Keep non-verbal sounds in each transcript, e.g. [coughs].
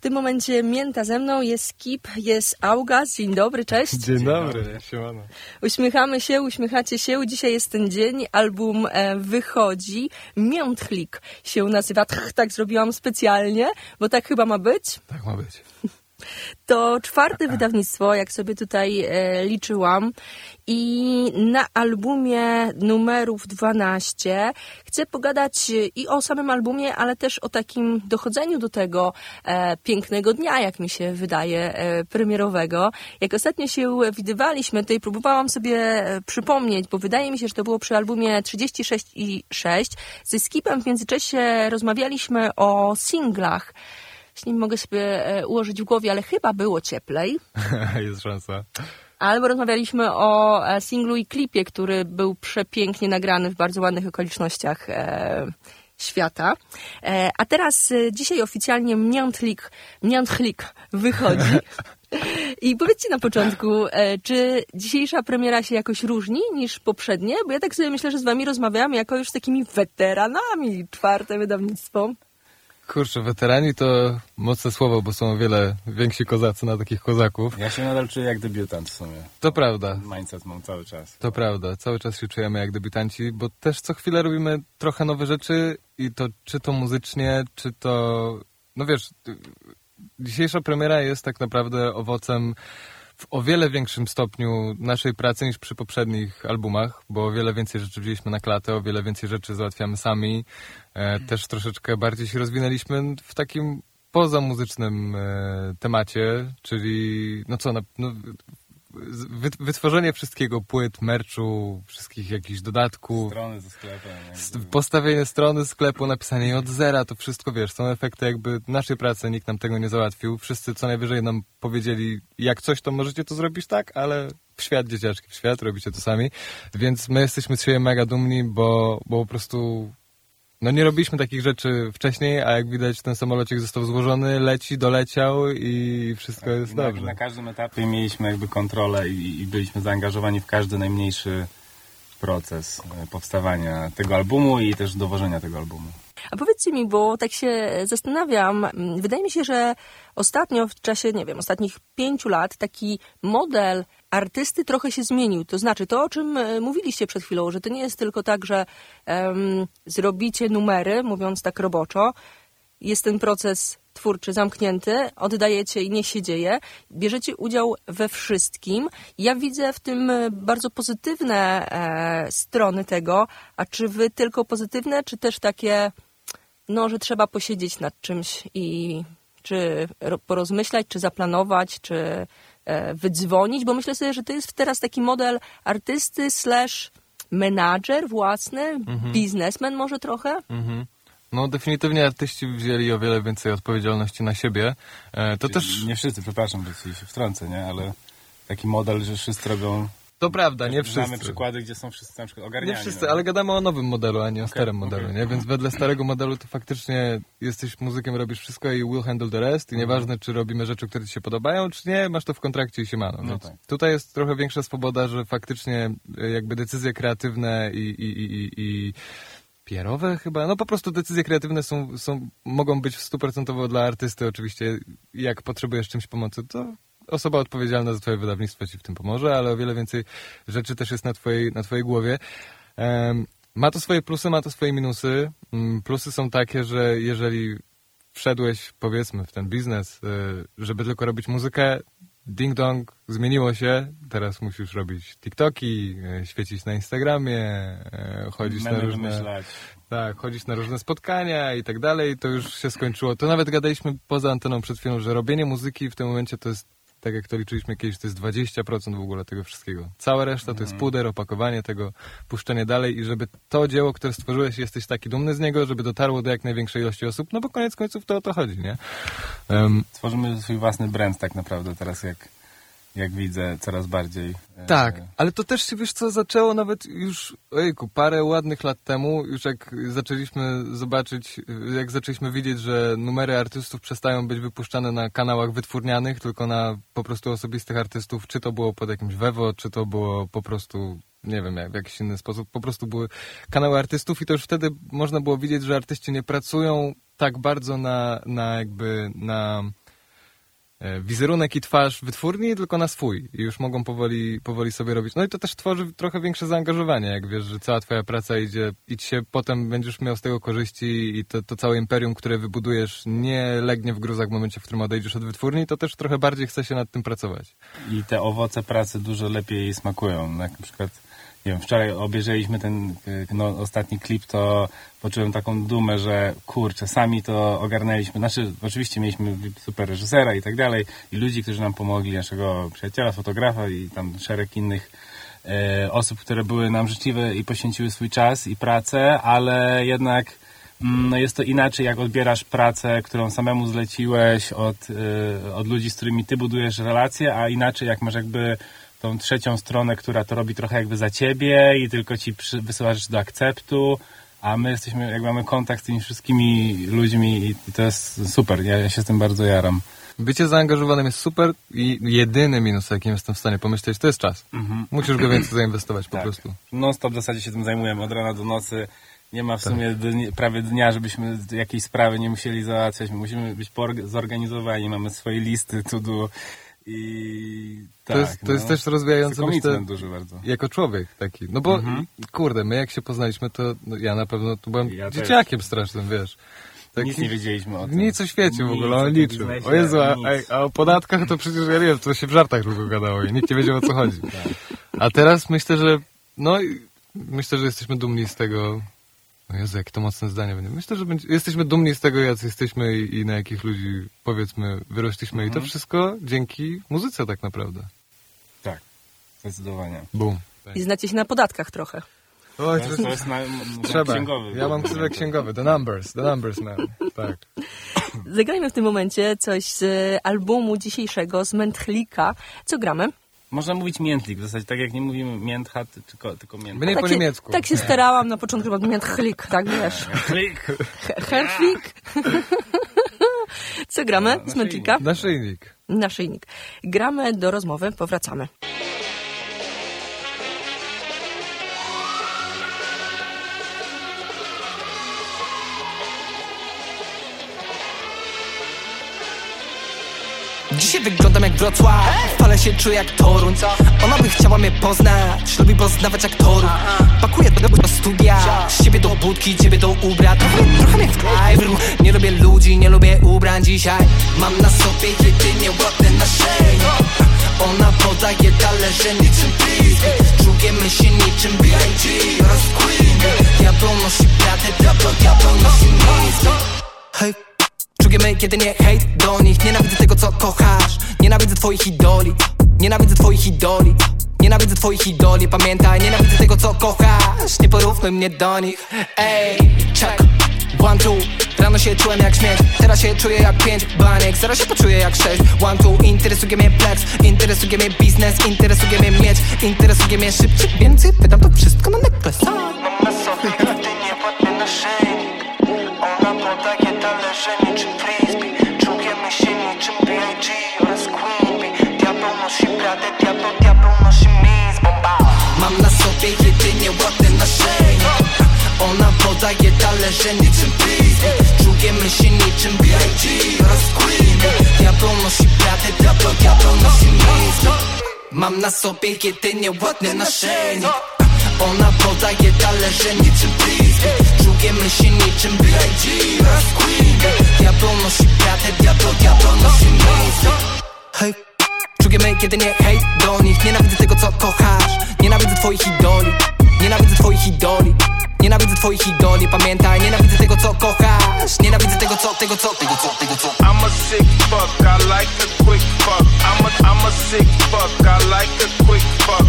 W tym momencie Mięta ze mną, jest Kip, jest Augas. Dzień dobry, cześć. Dzień dobry, siemano. Uśmiechamy się, uśmiechacie się. Dzisiaj jest ten dzień, album e, wychodzi. Miętchlik się nazywa. Tak zrobiłam specjalnie, bo tak chyba ma być. Tak ma być. To czwarte wydawnictwo, jak sobie tutaj e, liczyłam. I na albumie numerów 12 chcę pogadać i o samym albumie, ale też o takim dochodzeniu do tego e, pięknego dnia, jak mi się wydaje, e, premierowego. Jak ostatnio się widywaliśmy, i próbowałam sobie e, przypomnieć, bo wydaje mi się, że to było przy albumie 36 i 6. Ze Skipem w międzyczasie rozmawialiśmy o singlach nie mogę sobie e, ułożyć w głowie, ale chyba było cieplej. [laughs] Jest szansa. Albo rozmawialiśmy o e, singlu i klipie, który był przepięknie nagrany w bardzo ładnych okolicznościach e, świata. A teraz dzisiaj oficjalnie Mniątlik, Mniątlik wychodzi. [laughs] I powiedzcie na początku, czy dzisiejsza premiera się jakoś różni niż poprzednie? Bo ja tak sobie myślę, że z wami rozmawiam jako już z takimi weteranami, czwarte wydawnictwo. Kurczę, weterani to mocne słowo, bo są o wiele więksi kozacy na takich kozaków. Ja się nadal czuję jak debiutant w sumie. To prawda. Mindset mam cały czas. To prawda, cały czas się czujemy jak debiutanci, bo też co chwilę robimy trochę nowe rzeczy i to czy to muzycznie, czy to... No wiesz, dzisiejsza premiera jest tak naprawdę owocem w o wiele większym stopniu naszej pracy niż przy poprzednich albumach, bo o wiele więcej rzeczy wzięliśmy na klatę, o wiele więcej rzeczy załatwiamy sami. E, też troszeczkę bardziej się rozwinęliśmy w takim pozamuzycznym e, temacie, czyli no co, no, wytworzenie wszystkiego, płyt, merczu, wszystkich jakichś dodatków. Strony ze sklepem. Postawienie strony sklepu, napisanie jej od zera, to wszystko, wiesz, są efekty jakby naszej pracy, nikt nam tego nie załatwił. Wszyscy co najwyżej nam powiedzieli, jak coś, to możecie to zrobić tak, ale w świat dzieciaczki, w świat robicie to sami. Więc my jesteśmy z siebie mega dumni, bo, bo po prostu no nie robiliśmy takich rzeczy wcześniej, a jak widać ten samolocik został złożony, leci, doleciał i wszystko tak, jest na, dobrze. Na każdym etapie mieliśmy jakby kontrolę i, i byliśmy zaangażowani w każdy najmniejszy proces e, powstawania tego albumu i też dowożenia tego albumu. A powiedzcie mi, bo tak się zastanawiam, wydaje mi się, że ostatnio w czasie, nie wiem, ostatnich pięciu lat taki model artysty trochę się zmienił. To znaczy to, o czym e, mówiliście przed chwilą, że to nie jest tylko tak, że um, zrobicie numery, mówiąc tak roboczo, jest ten proces twórczy zamknięty, oddajecie i niech się dzieje. Bierzecie udział we wszystkim. Ja widzę w tym e, bardzo pozytywne e, strony tego. A czy wy tylko pozytywne, czy też takie, no, że trzeba posiedzieć nad czymś i czy porozmyślać, czy zaplanować, czy wydzwonić, bo myślę sobie, że to jest teraz taki model artysty slash menadżer własny, mhm. biznesmen może trochę. Mhm. No definitywnie artyści wzięli o wiele więcej odpowiedzialności na siebie. E, to też... Nie wszyscy, przepraszam, że się wtrącę, nie? Ale taki model, że wszyscy robią to prawda, nie wszyscy. Mamy przykłady, gdzie są wszyscy na przykład ogarniani. Nie wszyscy, no. ale gadamy o nowym modelu, a nie o okay, starym modelu, okay. nie? Więc wedle starego modelu to faktycznie jesteś muzykiem, robisz wszystko i will handle the rest i mhm. nieważne, czy robimy rzeczy, które ci się podobają, czy nie, masz to w kontrakcie i się ma. No, tak. Tutaj jest trochę większa swoboda, że faktycznie e, jakby decyzje kreatywne i, i, i, i PR-owe chyba, no po prostu decyzje kreatywne są, są, mogą być stuprocentowo dla artysty oczywiście, jak potrzebujesz czymś pomocy, to osoba odpowiedzialna za twoje wydawnictwo ci w tym pomoże, ale o wiele więcej rzeczy też jest na twojej, na twojej głowie. Ma to swoje plusy, ma to swoje minusy. Um, plusy są takie, że jeżeli wszedłeś, powiedzmy, w ten biznes, y, żeby tylko robić muzykę, ding dong, zmieniło się, teraz musisz robić TikToki, y, świecić na Instagramie, y, chodzić Memy na różne... Tak, chodzić na różne spotkania i tak dalej, to już się skończyło. To nawet gadaliśmy poza anteną przed chwilą, że robienie muzyki w tym momencie to jest tak jak to liczyliśmy kiedyś, to jest 20% w ogóle tego wszystkiego. Cała reszta to jest mhm. puder, opakowanie tego, puszczenie dalej i żeby to dzieło, które stworzyłeś, jesteś taki dumny z niego, żeby dotarło do jak największej ilości osób, no bo koniec końców to o to chodzi, nie? Um, Tworzymy swój własny brand tak naprawdę teraz, jak jak widzę, coraz bardziej. E, tak, ale to też się, wiesz co, zaczęło nawet już, ojku, parę ładnych lat temu, już jak zaczęliśmy zobaczyć, jak zaczęliśmy widzieć, że numery artystów przestają być wypuszczane na kanałach wytwórnianych, tylko na po prostu osobistych artystów, czy to było pod jakimś Wewo, czy to było po prostu nie wiem, jak, w jakiś inny sposób, po prostu były kanały artystów i to już wtedy można było widzieć, że artyści nie pracują tak bardzo na, na jakby, na wizerunek i twarz wytwórni, tylko na swój. I już mogą powoli, powoli sobie robić. No i to też tworzy trochę większe zaangażowanie, jak wiesz, że cała twoja praca idzie, idź się, potem będziesz miał z tego korzyści i to, to całe imperium, które wybudujesz, nie legnie w gruzach w momencie, w którym odejdziesz od wytwórni, to też trochę bardziej chce się nad tym pracować. I te owoce pracy dużo lepiej smakują. Na przykład nie wiem, wczoraj obejrzeliśmy ten no, ostatni klip, to poczułem taką dumę, że kurczę, sami to ogarnęliśmy. Znaczy, oczywiście mieliśmy super reżysera i tak dalej i ludzi, którzy nam pomogli, naszego przyjaciela, fotografa i tam szereg innych e, osób, które były nam życzliwe i poświęciły swój czas i pracę, ale jednak mm, no jest to inaczej, jak odbierasz pracę, którą samemu zleciłeś od, e, od ludzi, z którymi ty budujesz relacje, a inaczej, jak masz jakby tą trzecią stronę, która to robi trochę jakby za ciebie i tylko ci przy, wysyła rzeczy do akceptu, a my jesteśmy, jak mamy kontakt z tymi wszystkimi ludźmi i to jest super, ja, ja się z tym bardzo jaram. Bycie zaangażowanym jest super i jedyny minus, jakim jestem w stanie pomyśleć, to jest czas. Mhm. Musisz go więcej zainwestować po tak. prostu. Non stop w zasadzie się tym zajmujemy, od rana do nocy. Nie ma w tak. sumie dni, prawie dnia, żebyśmy jakiejś sprawy nie musieli załatwiać. My musimy być zorganizowani, mamy swoje listy to do i tak, to jest, to no, jest też rozwijające myślę, duży bardzo. jako człowiek taki. No bo mhm. kurde, my jak się poznaliśmy, to no, ja na pewno tu byłem ja dzieciakiem też. strasznym, wiesz. Tak, nic nie wiedzieliśmy o tym. Nic o świecie w ogóle, o niczym. O Jezu, a, a, o podatkach to przecież ja nie wiem, to się w żartach tylko gadało i nikt nie wiedział o co chodzi. Tak. A teraz myślę, że no myślę, że jesteśmy dumni z tego, o Jezu, jakie to mocne zdanie będzie. Myślę, że będzie, jesteśmy dumni z tego, jacy jesteśmy i, i na jakich ludzi, powiedzmy, wyrośliśmy. Mhm. I to mhm. wszystko dzięki muzyce tak naprawdę. Tak, zdecydowanie. Bum. I znacie się na podatkach trochę. Oj, to, to jest na, [laughs] Trzeba. księgowy. Ja mam ksywę księgowy. The numbers. The numbers man. [laughs] Tak. Zagrajmy w tym momencie coś z albumu dzisiejszego, z Mentchlika. Co gramy? Można mówić miętlik, w zasadzie tak jak nie mówimy miętcha, tylko, tylko miętcha. Nie tak po się, niemiecku. Tak się starałam na początku, bo miętchlik, tak wiesz. [laughs] Miętchlik. Herflik. [laughs] Co gramy z Mętlika? Naszyjnik. Naszyjnik. Gramy do rozmowy, powracamy. Dzisiaj wyglądam jak Wrocław. Fale się czuję jak Toruń. Ona by chciała mnie poznać Lubi poznawać aktorów Pakuję do, do studia. Z siebie do budki, ciebie do ubra Trochę, trochę mnie w Nie lubię ludzi, nie lubię ubrań dzisiaj. Mam na sobie jedynie ładne naszenie Ona podaje talerze niczym frisbee Czujemy się niczym B.I.G. oraz Queen Diabeł nosi bratę, diabeł, diabeł nosi miejsce Hej Czujemy kiedy nie hejt do nich Nienawidzę tego co kochasz Nienawidzę twoich idoli Nienawidzę twoich idoli Nienawidzę twoich idoli Pamiętaj, nienawidzę tego co kochasz Nie porównuj mnie do nich Ej, check One, two Rano się czułem jak śmieć Teraz się czuję jak pięć baniek Zaraz się poczuję jak sześć One, two Interesuje mnie flex Interesuje mnie biznes Interesuje mnie mieć Interesuje mnie szybciej Więcej pytam to wszystko na necklace Mam na sobie ładny Ona Na sobie jedynie ładny naszyjnik Ona podaje talerze niczym frisbee Czujemy się niczym B.I.G. oraz Queen. Diabeł nosi bradę, diabeł, diabeł nosi mis Mam na sobie jedynie ładny naszyjnik ona podaje talerze niczym frisbee Czujemy się niczym B.I.G. oraz Queen. Diabeł nosi bratę, diabeł, diabeł nosi miejsce Hej Czujemy kiedy nie hejt do nich. Nienawidzę tego co kochasz. Nienawidzę twoich idoli. Nienawidzę twoich idoli. Nienawidzę twoich idoli, pamiętaj Nienawidzę tego co kochasz. Nienawidzę tego co, tego co, tego co, tego co. I'm a sick fuck, I like a quick fuck. I'm a, I'm a sick fuck, I like a quick fuck.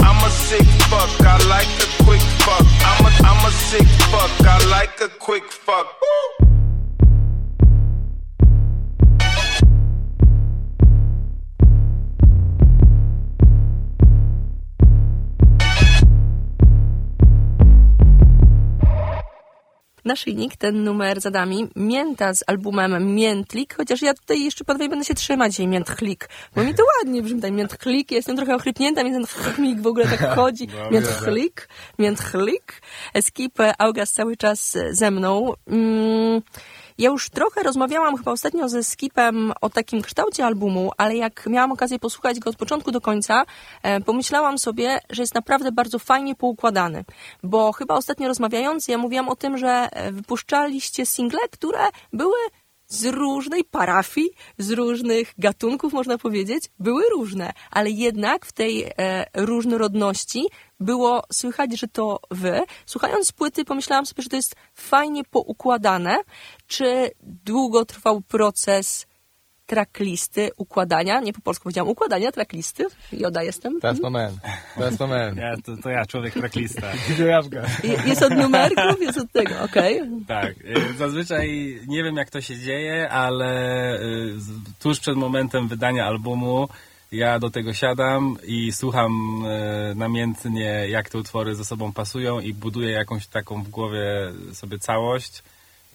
I'm a sick fuck, I like a quick fuck. I'm a, I'm a sick fuck, I like a quick fuck naszyjnik, ten numer za nami, Mięta z albumem Miętlik, chociaż ja tutaj jeszcze panowie będę się trzymać jej Miętchlik, bo mi to ładnie brzmi, tak Miętchlik, jestem trochę ochrypnięta, mi ten chlik w ogóle tak chodzi, no, Miętchlik, Miętchlik, Skip August cały czas ze mną. Mm, Ja już trochę rozmawiałam chyba ostatnio ze Skipem o takim kształcie albumu, ale jak miałam okazję posłuchać go od początku do końca, e, pomyślałam sobie, że jest naprawdę bardzo fajnie poukładany. Bo chyba ostatnio rozmawiając, ja mówiłam o tym, że e, wypuszczaliście single, które były z różnej parafii, z różnych gatunków, można powiedzieć, były różne, ale jednak w tej e, różnorodności było słychać, że to wy. Słuchając płyty, pomyślałam sobie, że to jest fajnie poukładane. Czy długo trwał proces tracklisty, układania, nie po polsku powiedziałam, układania tracklisty. Joda jestem. That's my man. That's my man. Ja, to, to ja, człowiek tracklista. [laughs] Je- Jest od numerków, jest od tego, okej. Tak, y, zazwyczaj nie wiem jak to się dzieje, ale y, tuż przed momentem wydania albumu ja do tego siadam i słucham y, namiętnie jak te utwory ze sobą pasują i buduję jakąś taką w głowie sobie całość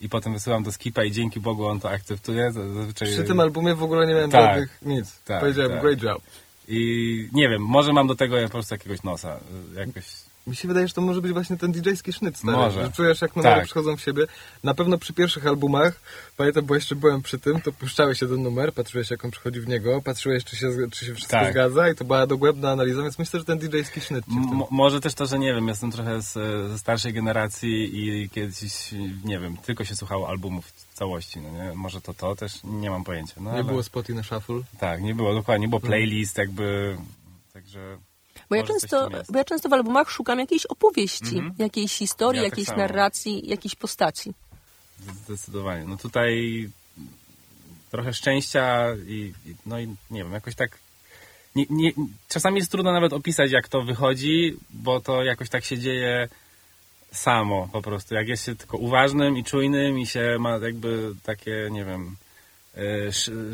i potem wysyłam do Skipa i dzięki Bogu on to akceptuje. Zazwyczaj... Przy tym albumie w ogóle nie miałem Tak. żadnych nic. Tak, Powiedziałem, tak. great job. I nie wiem, może mam do tego po prostu jakiegoś nosa. y, Jakoś Mi się wydaje, że to może być właśnie ten DJ-ski sznyt, stary, Może. że czujesz jak numery Tak. przychodzą w siebie. Na pewno przy pierwszych albumach, pamiętam, bo jeszcze byłem przy tym, to puszczałeś jeden numer, patrzyłeś jak on przychodzi w niego, patrzyłeś czy się, czy się wszystko Tak. zgadza i to była dogłębna analiza, więc myślę, że ten DJ-ski sznyt może też to, że nie wiem, jestem trochę z, ze starszej generacji i kiedyś, nie wiem, tylko się słuchało albumów w całości, no nie? Może to to też, nie mam pojęcia. No, Nie ale, było spoty na shuffle. Tak, nie było, dokładnie, nie było playlist jakby, także... Bo ja, często, bo ja często w albumach szukam jakiejś opowieści, Mhm. jakiejś historii, Ja tak jakiejś samo. narracji, jakiejś postaci. Zdecydowanie. No tutaj trochę szczęścia i, no i nie wiem, jakoś tak nie, nie, czasami jest trudno nawet opisać jak to wychodzi, bo to jakoś tak się dzieje samo po prostu. Jak jest się tylko uważnym i czujnym i się ma jakby takie, nie wiem,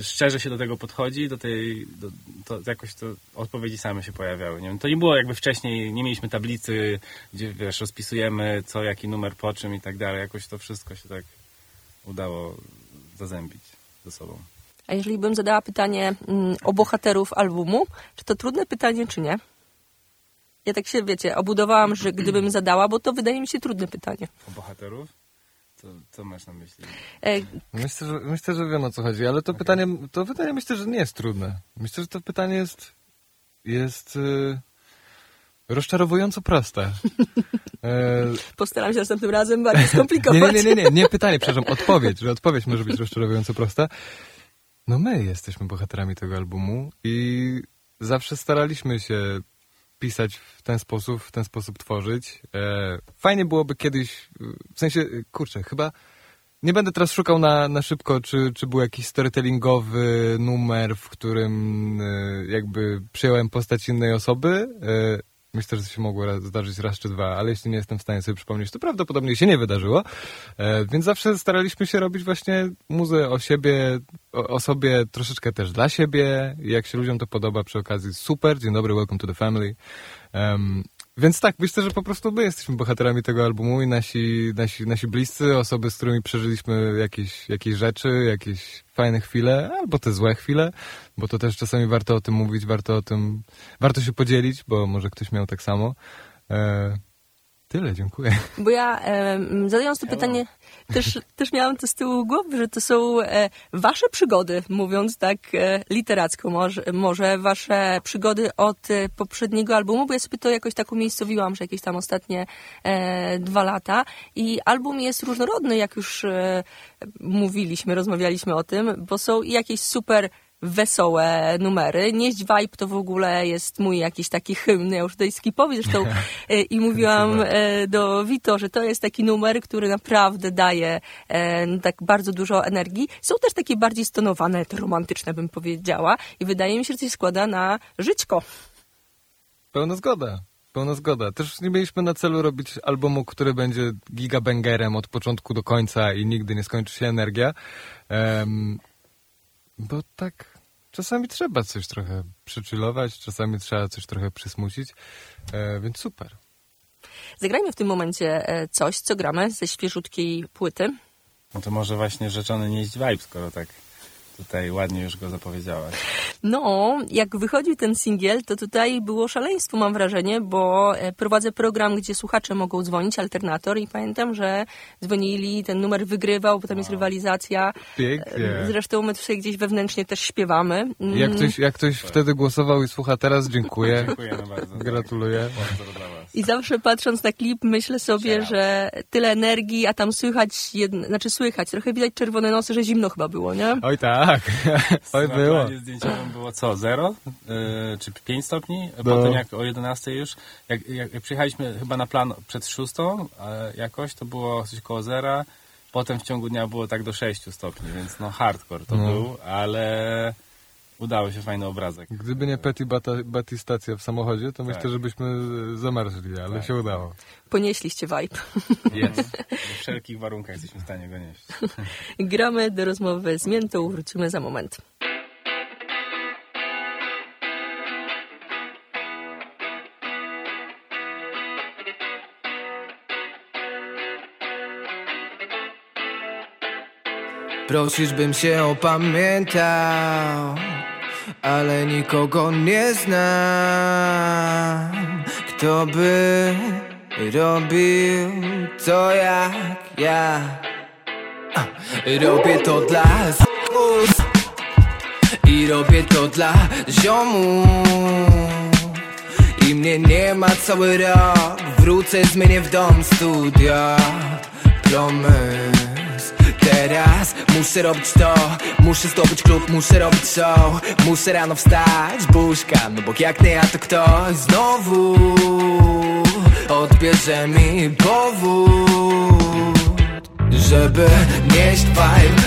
szczerze się do tego podchodzi, do tej, do, to jakoś to odpowiedzi same się pojawiały. Nie wiem, to nie było jakby wcześniej, nie mieliśmy tablicy, gdzie wiesz, rozpisujemy co, jaki numer po czym i tak dalej. Jakoś to wszystko się tak udało zazębić ze sobą. A jeżeli bym zadała pytanie mm, o bohaterów albumu, czy to trudne pytanie, czy nie? Ja tak się, wiecie, obudowałam, że gdybym zadała, bo to wydaje mi się trudne pytanie. O bohaterów? To, co masz na myśli? E, Myślę, że, myślę, że wiem o co chodzi, ale to pytanie, to pytanie myślę, że nie jest trudne. Myślę, że to pytanie jest, jest y, rozczarowująco proste. [laughs] E, postaram się następnym razem bardziej [laughs] Nie, skomplikować. nie, nie, nie, nie, nie pytanie, przepraszam, odpowiedź, że odpowiedź może być rozczarowująco prosta. No my jesteśmy bohaterami tego albumu i zawsze staraliśmy się pisać w ten sposób, w ten sposób tworzyć. E, fajnie byłoby kiedyś, w sensie, kurczę, chyba nie będę teraz szukał na, na szybko, czy, czy był jakiś storytellingowy numer, w którym e, jakby przyjąłem postać innej osoby. Myślę, że się mogło zdarzyć raz czy dwa, ale jeśli nie jestem w stanie sobie przypomnieć, to prawdopodobnie się nie wydarzyło. E, więc zawsze staraliśmy się robić właśnie muzę o siebie, o, o sobie troszeczkę też dla siebie. Jak się ludziom to podoba przy okazji, super, dzień dobry, welcome to the family. Em, więc tak, myślę, że po prostu my jesteśmy bohaterami tego albumu i nasi, nasi, nasi bliscy, osoby, z którymi przeżyliśmy jakieś, jakieś rzeczy, jakieś fajne chwile, albo te złe chwile, bo to też czasami warto o tym mówić, warto o tym, warto się podzielić, bo może ktoś miał tak samo. E, tyle, dziękuję. Bo ja zadając to pytanie, też, też miałam to z tyłu głowy, że to są e, wasze przygody, mówiąc tak e, literacko, może, może wasze przygody od e, poprzedniego albumu, bo ja sobie to jakoś tak umiejscowiłam, że jakieś tam ostatnie e, dwa lata. I album jest różnorodny, jak już e, mówiliśmy, rozmawialiśmy o tym, bo są i jakieś super wesołe numery. Nieść Vibe to w ogóle jest mój jakiś taki hymn, ja już tutaj skipowi zresztą [laughs] e, i mówiłam e, do Vito, że to jest taki numer, który naprawdę daje e, tak bardzo dużo energii. Są też takie bardziej stonowane, romantyczne bym powiedziała i wydaje mi się, że to się składa na żyćko. Pełna zgoda. Pełna zgoda. Też nie mieliśmy na celu robić albumu, który będzie gigabangerem od początku do końca i nigdy nie skończy się energia. Em, bo tak czasami trzeba coś trochę przychillować, czasami trzeba coś trochę przysmucić, e, więc super. Zagrajmy w tym momencie e, coś, co gramy ze świeżutkiej płyty. No to może właśnie rzeczony nieść vibe, skoro tak tutaj ładnie już go zapowiedziałaś. No, jak wychodził ten singiel, to tutaj było szaleństwo, mam wrażenie, bo e, prowadzę program, gdzie słuchacze mogą dzwonić, alternator i pamiętam, że dzwonili, ten numer wygrywał, potem jest rywalizacja. Pięknie. E, Zresztą my tutaj gdzieś wewnętrznie też śpiewamy. Jak ktoś, jak ktoś wtedy głosował i słucha teraz, dziękuję. Dziękujemy bardzo. Gratuluję. Was. I zawsze patrząc na klip myślę sobie, że tyle energii, a tam słychać, jedno, znaczy słychać, trochę widać czerwone nosy, że zimno chyba było, nie? Oj tak, [laughs] oj Na było. planie zdjęciowym było co, 0 yy, czy 5 stopni? No. Potem jak o 11 już, jak, jak, jak przyjechaliśmy chyba na plan przed 6 e, jakoś, to było coś koło zera. Potem w ciągu dnia było tak do 6 stopni, więc no hardcore to No. był, ale udało się fajny obrazek. Gdyby nie Petty Bata, Batty stacja w samochodzie, to myślę, Tak. że byśmy zamarzli, ale się udało. Ponieśliście vibe. Jest. [laughs] We wszelkich warunkach jesteśmy w stanie go nieść. [laughs] Gramy do rozmowy z Miętą, wrócimy za moment. Prosisz, bym się opamiętał Ale nikogo nie znam Kto by robił to jak ja. Robię to dla z***ów I robię to dla ziomu. I mnie nie ma cały rok. Wrócę, zmienię w dom studia Promys Teraz. Muszę robić to Muszę zdobyć klub, muszę robić show. Muszę rano wstać, buźka No bo jak nie ja to ktoś znowu Odbierze mi powód Żeby nieść vibe,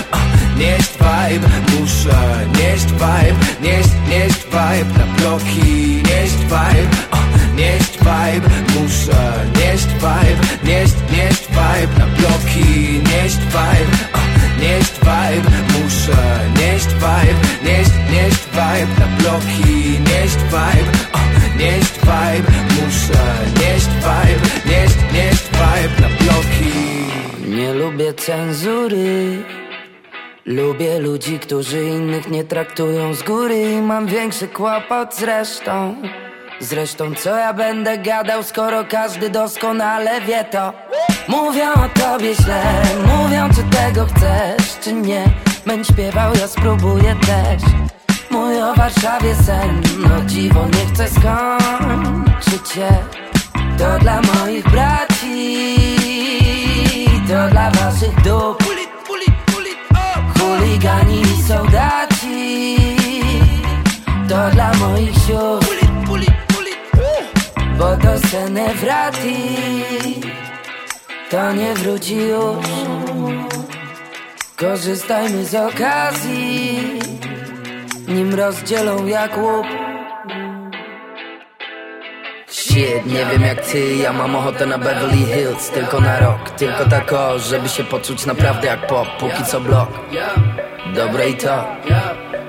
nieść vibe. Muszę nieść vibe, nieść, nieść vibe Na bloki, nieść vibe, nieść vibe. Muszę nieść vibe, nieść, nieść vibe Na bloki, nieść vibe Muszę. Nieść vibe, nieść, nieść vibe Na bloki, nieść vibe, o, nieść vibe Muszę. Nieść vibe, nieść, nieść vibe Na bloki. Nie lubię cenzury. Lubię ludzi, którzy innych nie traktują z góry. Mam większy kłopot z resztą. Zresztą co ja będę gadał, skoro każdy doskonale wie to? Mówią o tobie źle, mówią czy tego chcesz, czy nie Będę śpiewał, ja spróbuję też. Mój o Warszawie sen, no dziwo nie chcę skończyć się. To dla moich braci, to dla waszych dup Chuligani i soldaci To dla moich sióstr. Bo to scenę wrati To nie wróci już Korzystajmy z okazji Nim rozdzielą jak łup. Shit, nie wiem jak ty, ja mam ochotę na Beverly Hills Tylko na rok, tylko tak o, żeby się poczuć naprawdę jak pop Póki co blok. Dobre i to.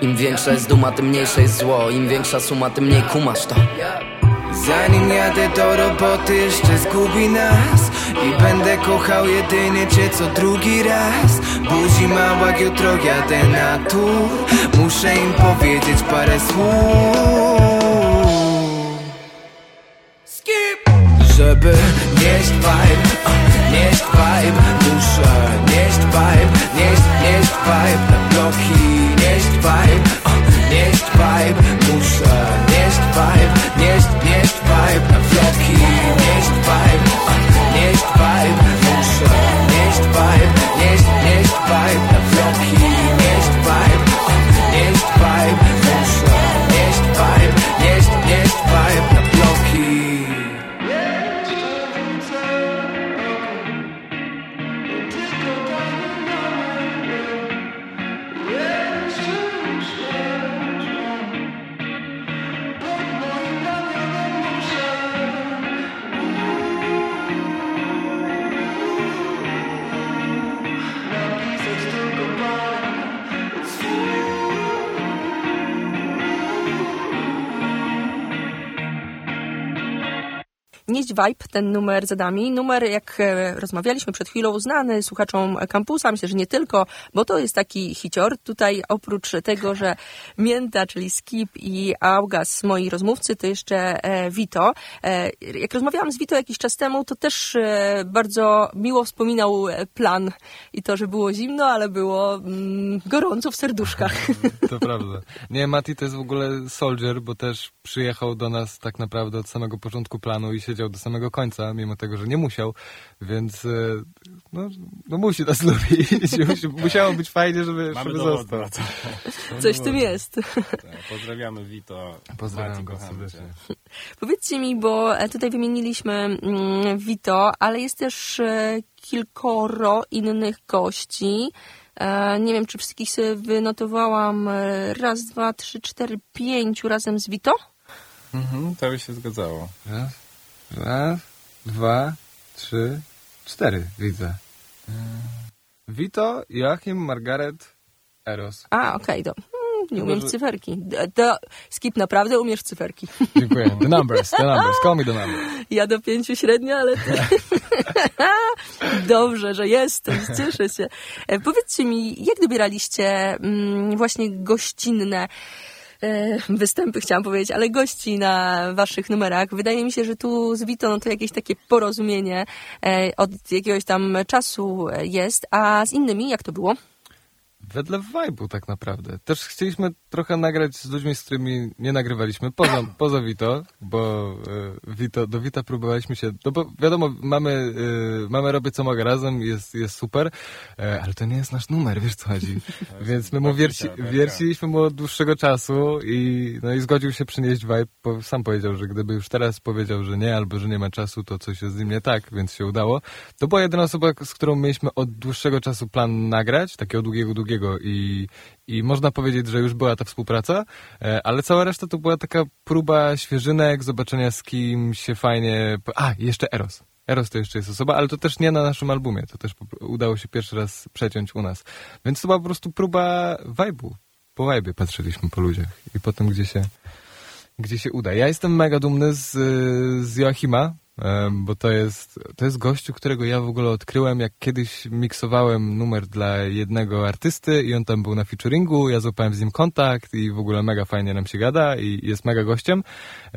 Im większa jest duma, tym mniejsze jest zło Im większa suma, tym mniej kumasz to. Zanim jadę do roboty jeszcze zgubi nas I będę kochał jedynie cię co drugi raz. Buzi mała, jutro jadę na tour Muszę im powiedzieć parę słów. Skip! Żeby nieść vibe, nieść vibe. Muszę nieść vibe, nieść, nieść vibe. Na bloki nieść vibe, nieść vibe Vibe, ten numer za nami. Numer, jak e, rozmawialiśmy przed chwilą, znany słuchaczom kampusa, myślę, że nie tylko, bo to jest taki hicior. Tutaj oprócz tego, że Mięta, czyli Skip i Augas, moi rozmówcy, to jeszcze e, Vito. E, jak rozmawiałam z Vito jakiś czas temu, to też bardzo miło wspominał plan i to, że było zimno, ale było mm, gorąco w serduszkach. [laughs] To prawda. Nie, Mati to jest w ogóle soldier, bo też przyjechał do nas tak naprawdę od samego początku planu i siedział do samego końca, mimo tego, że nie musiał, więc e, no, no musi nas [laughs] lubić. Musi- Musiało być fajnie, żeby, Mamy żeby został. to. [laughs] Coś w tym jest. Tak, Pozdrawiamy Vito. Pozdrawiam go serdecznie. [laughs] Powiedzcie mi, bo e, tutaj wymieniliśmy mm, Vito, ale jest też e, kilkoro innych gości. Nie wiem, czy wszystkich sobie wynotowałam. Raz, dwa, trzy, cztery, pięciu razem z Vito. Mhm, to by się zgadzało. Raz, raz, dwa, trzy, cztery widzę. Vito, Joachim, Margaret, Eros. A, okej, to mm, nie umiem cyferki. To, skip, naprawdę umiesz cyferki. Dziękuję. The numbers, the numbers. Call me the numbers. Ja do pięciu średnio, ale [laughs] dobrze, że jestem, cieszę się. E, Powiedzcie mi, jak dobieraliście mm, właśnie gościnne występy, chciałam powiedzieć, ale gości na waszych numerach? Wydaje mi się, że tu z Vito no to jakieś takie porozumienie e, od jakiegoś tam czasu e, jest, a z innymi jak to było? Wedle vibe'u tak naprawdę. Też chcieliśmy trochę nagrać z ludźmi, z którymi nie nagrywaliśmy, poza, [coughs] poza Vito, bo e, Vito, do Vita próbowaliśmy się, no bo wiadomo, mamy, e, mamy robię co mogę razem, jest, jest super, e, ale to nie jest nasz numer, wiesz co chodzi. [laughs] Więc my mu wierci, Babcia, tak, wierciliśmy mu od dłuższego czasu i, no i zgodził się przynieść vibe, bo sam powiedział, że gdyby już teraz powiedział, że nie, albo że nie ma czasu, to coś jest z nim nie tak, więc się udało. To była jedyna osoba, z którą mieliśmy od dłuższego czasu plan nagrać, takiego długiego, długiego i, i można powiedzieć, że już była ta współpraca, e, ale cała reszta to była taka próba świeżynek, zobaczenia z kim się fajnie... A, jeszcze Eros. Eros to jeszcze jest osoba, ale to też nie na naszym albumie, to też udało się pierwszy raz przeciąć u nas. Więc to była po prostu próba vibe'u. Po vibe'ie patrzyliśmy po ludziach i potem gdzie się, gdzie się uda. Ja jestem mega dumny z, z Joachima, bo to jest, to jest gościu, którego ja w ogóle odkryłem, jak kiedyś miksowałem numer dla jednego artysty i on tam był na featuringu, ja złapałem z nim kontakt i w ogóle mega fajnie nam się gada i jest mega gościem.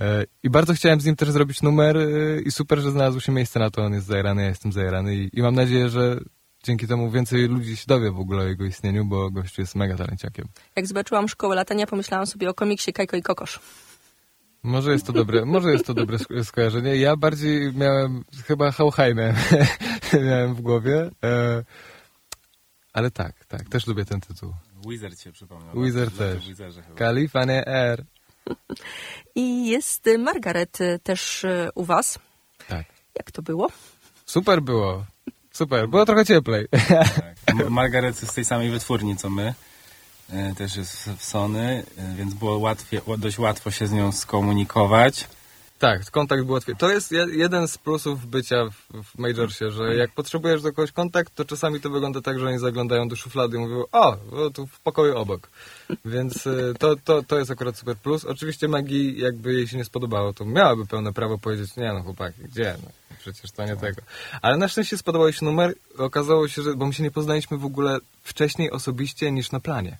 E, I bardzo chciałem z nim też zrobić numer e, i super, że znalazło się miejsce na to, on jest zajarany, ja jestem zajarany i, i mam nadzieję, że dzięki temu więcej ludzi się dowie w ogóle o jego istnieniu, bo gościu jest mega talenciakiem. Jak zobaczyłam szkołę latania, pomyślałam sobie o komiksie Kajko i Kokosz. Może jest to dobre, może jest to dobre sk- skojarzenie. Ja bardziej miałem chyba Hauheimę [laughs] miałem w głowie. E, ale tak, tak, też lubię ten tytuł. Wizard się przypomniał. Wizard Loty też. Kalifanie Air. I jest Margaret też y, u was. Tak. Jak to było? Super było. Super, było trochę cieplej. Tak. Margaret jest z tej samej wytwórni co my. E, Też jest w Sony, e, więc było łatwiej, ła- dość łatwo się z nią skomunikować. Tak, kontakt był łatwiej. To jest je- jeden z plusów bycia w, Majorsie, że jak potrzebujesz do kogoś kontakt, to czasami to wygląda tak, że oni zaglądają do szuflady i mówią, o, tu w pokoju obok. Więc y, to, to, to jest akurat super plus. Oczywiście Magii, jakby jej się nie spodobało, to miałaby pełne prawo powiedzieć, nie no chłopaki, gdzie? No, przecież to nie tego. Ale na szczęście spodobał jej się numer. Okazało się, że, bo my się nie poznaliśmy w ogóle wcześniej osobiście niż na planie.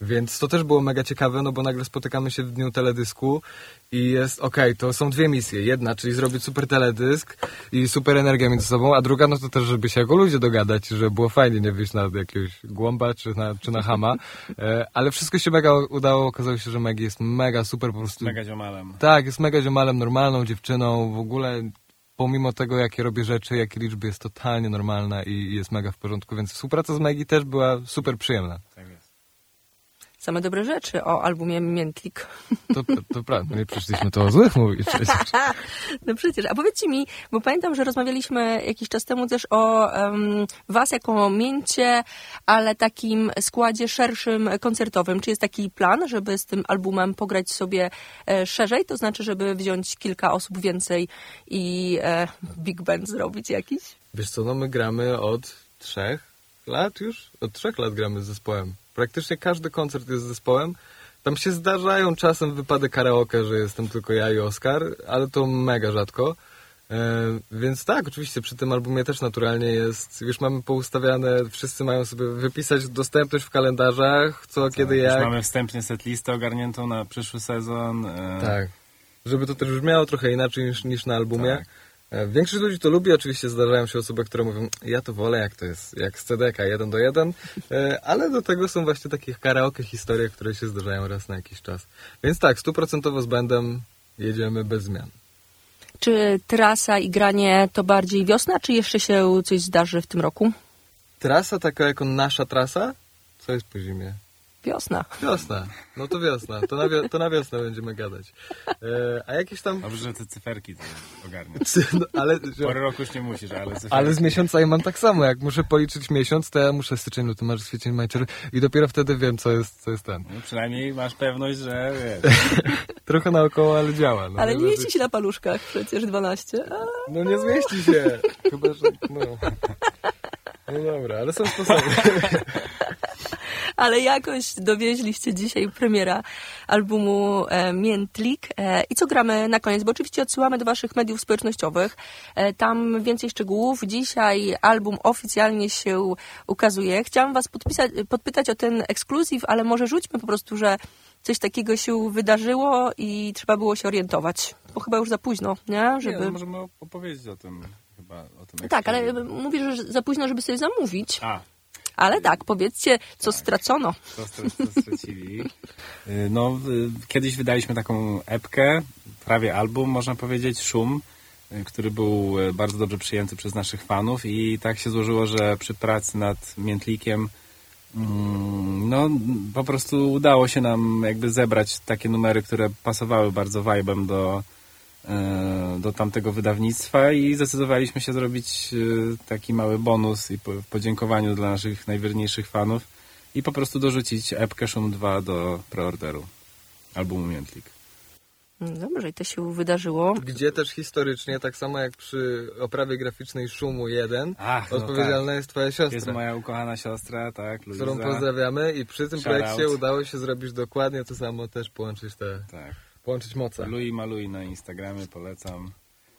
Więc to też było mega ciekawe, no bo nagle spotykamy się w dniu teledysku i jest, okej, to są dwie misje. Jedna, czyli zrobić super teledysk i super energię między sobą, a druga, no to też, żeby się jako ludzie dogadać, żeby było fajnie nie wyjść na jakiegoś głąba czy na, czy na hama. [laughs] E, ale wszystko się mega udało, okazało się, że Maggie jest mega super po prostu. Mega ziomalem. Tak, jest mega ziomalem, normalną dziewczyną, w ogóle pomimo tego, jakie robię rzeczy, jakie liczby, jest totalnie normalna i, jest mega w porządku, więc współpraca z Maggie też była super przyjemna. Tak jest. Same dobre rzeczy o albumie Miętlik. To, to, to prawda, nie przyszliśmy to o złych mówić. [laughs] No przecież. A powiedzcie mi, bo pamiętam, że rozmawialiśmy jakiś czas temu też o em, was jako mięcie, ale takim składzie szerszym, koncertowym. Czy jest taki plan, żeby z tym albumem pograć sobie e, szerzej? To znaczy, żeby wziąć kilka osób więcej i e, big band zrobić jakiś? Wiesz co, no my gramy od trzech lat już? Od trzech lat gramy z zespołem. Praktycznie każdy koncert jest z zespołem. Tam się zdarzają czasem wypady karaoke, że jestem tylko ja i Oskar, ale to mega rzadko. E, więc tak, oczywiście przy tym albumie też naturalnie jest, już mamy poustawiane, wszyscy mają sobie wypisać dostępność w kalendarzach, co, Tak, kiedy, już jak. mamy wstępnie setlistę ogarniętą na przyszły sezon. e, Tak. Żeby to też brzmiało trochę inaczej niż, niż na albumie. Tak. E, Większość ludzi to lubi, oczywiście zdarzają się osoby, które mówią, ja to wolę, jak to jest, jak z CDK, jeden do jeden, E, ale do tego są właśnie takie karaoke historie, które się zdarzają raz na jakiś czas. Więc tak, stuprocentowo z bandem jedziemy bez zmian. Czy trasa i granie to bardziej wiosna, czy jeszcze się coś zdarzy w tym roku? Trasa taka jako nasza trasa? Co jest po zimie? Wiosna. Wiosna. No to wiosna. To na, wi- to na wiosnę będziemy gadać. E, a jakieś tam... Dobrze, że te cyferki to ogarniesz. [laughs] No, ale, Porę roku już nie musisz, ale cyferki. ale z miesiąca ja mam tak samo. Jak muszę policzyć miesiąc, to ja muszę styczeń, luty, marzec, kwiecień, maj, czerwiec i dopiero wtedy wiem, co jest, co jest ten. No, przynajmniej masz pewność, że wiesz, [laughs] Trochę naokoło, ale działa. No, Ale nie Żeby- mieści się na paluszkach przecież 12. A, No nie zmieści się. [laughs] Chyba, że... No. no dobra, ale są sposoby. Ale jakoś dowieźliście dzisiaj premiera albumu e, Miętlik. E, I co gramy na koniec? Bo oczywiście odsyłamy do waszych mediów społecznościowych. E, tam więcej szczegółów. Dzisiaj album oficjalnie się ukazuje. Chciałam was podpytać o ten ekskluzyw, ale może rzućmy po prostu, że coś takiego się wydarzyło i trzeba było się orientować. Bo chyba już za późno, nie? nie, Żeby... no, możemy opowiedzieć o tym chyba. O tym Tak, ale mówisz, że za późno, żeby sobie zamówić. A, Ale tak, powiedzcie, co stracono. to, stra- to stracili. Y, No, y, kiedyś wydaliśmy taką epkę, prawie album, można powiedzieć, Szum, y, który był bardzo dobrze przyjęty przez naszych fanów i tak się złożyło, że przy pracy nad Miętlikiem mm, no, po prostu udało się nam jakby zebrać takie numery, które pasowały bardzo vibe'em do, do tamtego wydawnictwa i zdecydowaliśmy się zrobić e, taki mały bonus i po, podziękowaniu dla naszych najwierniejszych fanów i po prostu dorzucić epkę Szum 2 do preorderu albumu Miętlik. Dobrze, i to się wydarzyło. Gdzie też historycznie, tak samo jak przy oprawie graficznej Szumu 1, Ach, no odpowiedzialna jest twoja Jest siostra. moja ukochana siostra, tak, Luiza. którą pozdrawiamy i przy tym Shout projekcie out. udało się zrobić dokładnie to samo, też połączyć te, Tak. Połączyć moce. Louis Malui na Instagramie, polecam.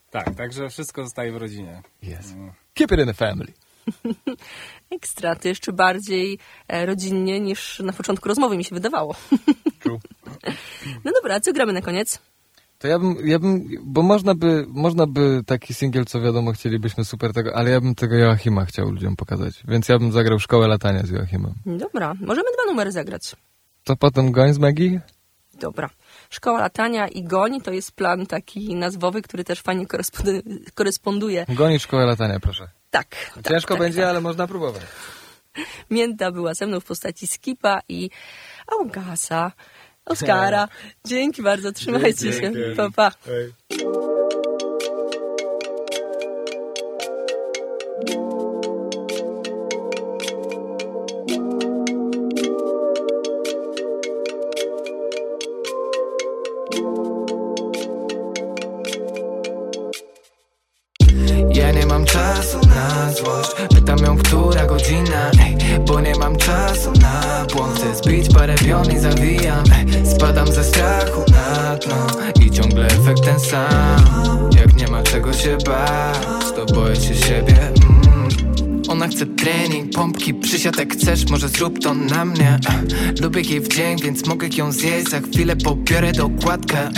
Tak, także wszystko zostaje w rodzinie. Yes. No. Keep it in the family. [laughs] Ekstra, to jeszcze bardziej e, rodzinnie niż na początku rozmowy mi się wydawało. [laughs] Cool. No dobra, a co gramy na koniec? To ja bym, ja bym, bo można by, można by taki singiel, co wiadomo, chcielibyśmy super tego, ale ja bym tego Joachima chciał ludziom pokazać, więc ja bym zagrał Szkołę Latania z Joachimem. Dobra, możemy dwa numery zagrać. To potem goń z Maggie? Dobra. Szkoła latania i goń to jest plan taki nazwowy, który też fajnie korespondu- koresponduje. Gonić Szkołę Latania, proszę. Tak. tak Ciężko tak, będzie, tak. ale można próbować. Mięta była ze mną w postaci Skipa i Augasa, Oskara. [laughs] Dzięki bardzo, trzymajcie się. Dzięki. Pa, pa. Hej. Хочеш, я так. Chcesz, może zrób to na mnie. Lubię jej w dzień, więc mogę ją zjeść. Za chwilę pobiorę dokładkę.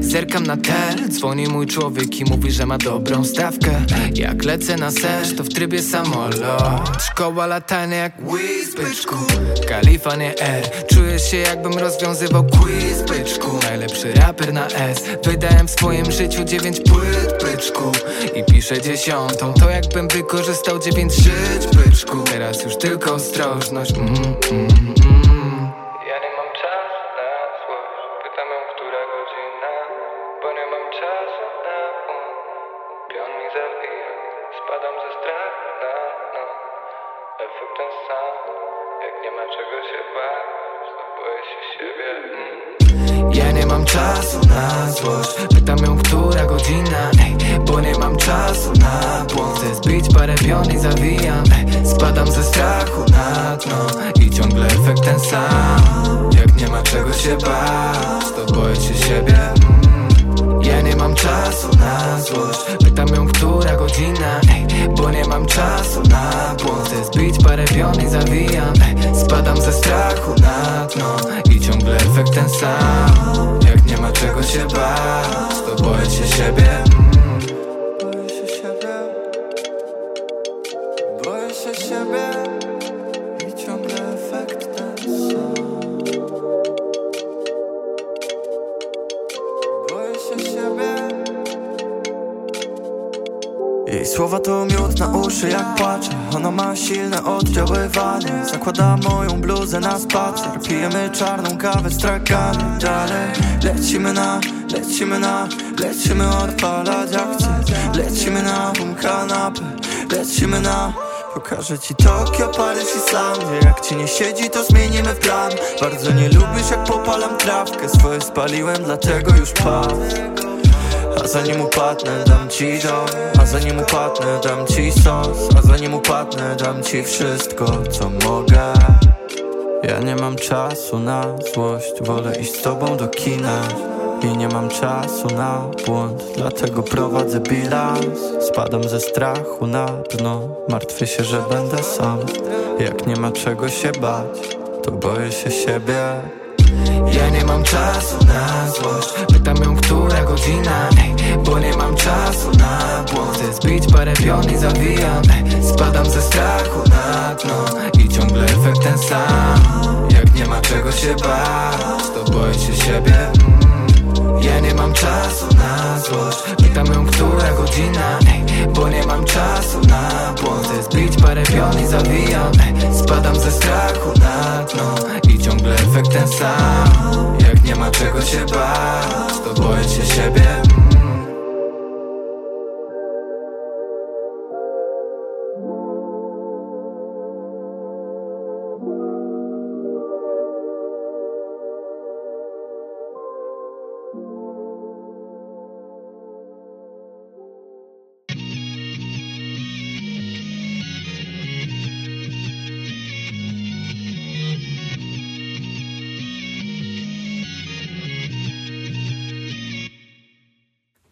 Zerkam na tel, dzwoni mój człowiek i mówi, że ma dobrą stawkę. Jak lecę na sesz, to w trybie samolot. Szkoła latania jak whiz, byczku. Kalifa nie R, czuję się jakbym rozwiązywał quiz, byczku. Najlepszy raper na S, wydałem w swoim życiu dziewięć płyt, byczku. I piszę dziesiątą, to jakbym wykorzystał dziewięć żyć, byczku. Teraz już tylko ostrożność, mm, mm, mm. sam Jak nie ma czego się bać To boję się siebie. Mm, ja nie mam czasu na złość. Pytam ją, która godzina Bo nie mam czasu na błąd. Chcę zbić parę pion i zawijam Spadam ze strachu na dno. I ciągle efekt ten sam Jak nie ma czego się bać To boję się siebie. Mm, Ona ma silne oddziaływanie. Zakłada moją bluzę na spacer. Pijemy czarną kawę strakami Dalej lecimy na, lecimy na Lecimy odpalać akcje Lecimy na um kanapę Lecimy na Pokażę ci Tokio, Paryż, Islandię Jak ci nie siedzi to zmienimy plan. Bardzo nie lubisz jak popalam trawkę. Swoje spaliłem dlatego już pas zanim upadnę dam ci dom. A zanim upadnę dam ci sos. A zanim upadnę dam ci wszystko co mogę. Ja nie mam czasu na złość Wolę iść z tobą do kina. I nie mam czasu na błąd Dlatego prowadzę bilans. Spadam ze strachu na dno Martwię się, że będę sam. Jak nie ma czego się bać To boję się siebie ja nie mam czasu na złość. Pytam ją, która godzina Bo nie mam czasu na błąd. Chcę zbić parę pion i zawijam. Spadam ze strachu na dno I ciągle efekt ten sam. Jak nie ma czego się bać To boję się siebie. Mm. Ja nie mam czasu na złość. Pytam ją, która godzina Bo nie mam czasu na błąd. Chcę zbić parę pion i zawijam. Spadam ze strachu na dno ciągle efekt ten sam. Jak nie ma czego się bać To boję się siebie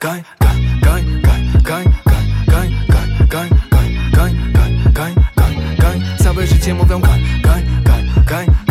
mm. Goń, goń, goń, goń, goń, goń, goń, goń, goń, goń, goń, goń, goń, goń Całe życie mówią goń, goń, goń, goń, goń, goń,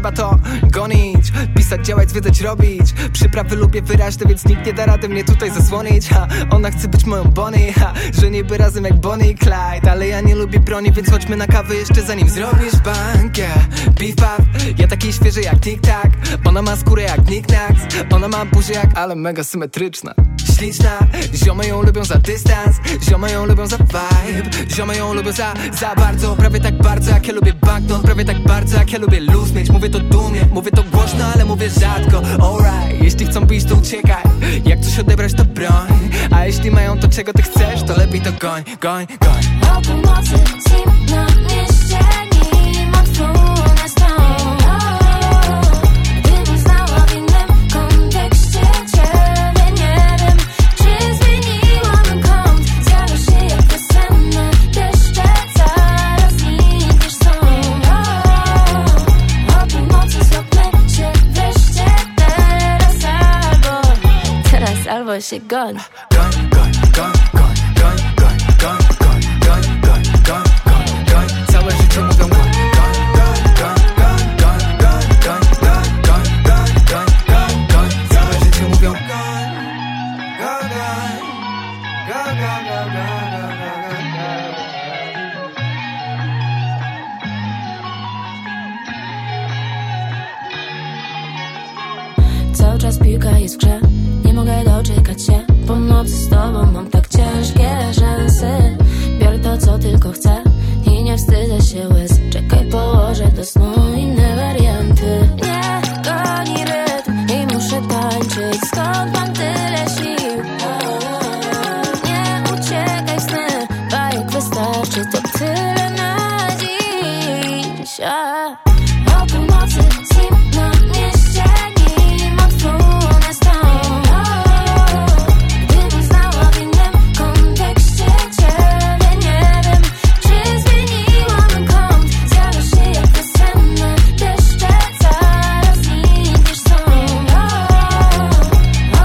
trzeba to gonić Pisać, działać, zwiedzać, robić. Przyprawy lubię wyraźne, więc nikt nie da rady mnie tutaj zasłonić. Ha, Ona chce być moją Bonnie, ha, że niby razem jak Bonnie i Clyde. Ale ja nie lubię broni, więc chodźmy na kawę jeszcze zanim zrobisz bank, yeah Beef up, ja taki świeży jak tic-tac Ona ma skórę jak knickknacks Ona ma buzię jak, ale mega symetryczna Śliczna, ją lubią za dystans. Ziomy ją lubią za vibe. Ziomy ją lubią za, za bardzo. Prawie tak bardzo jak ja lubię banknot Prawie tak bardzo jak ja lubię luz mieć. Mówię to dumnie, mówię to głośno, ale mówię rzadko. Alright, jeśli chcą bić to uciekaj. Jak coś odebrać to broń. A jeśli mają to czego ty chcesz To lepiej to goń, goń, goń. Na mieście gun. się. O północy z nim na mieście Nim od strony stąd w kontekście ciebie Nie wiem, czy zmieniłam kąt. Zjawisz jak wiosenny deszcze Zaraz znikniesz stąd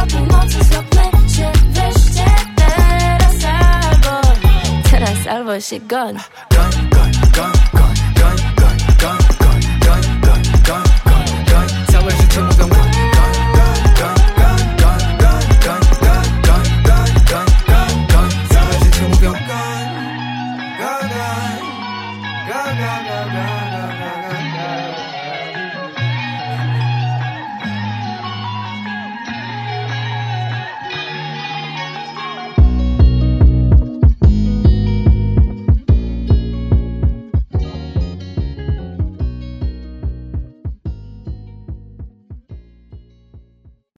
O północy złapmy się wreszcie Teraz albo Teraz albo się goń.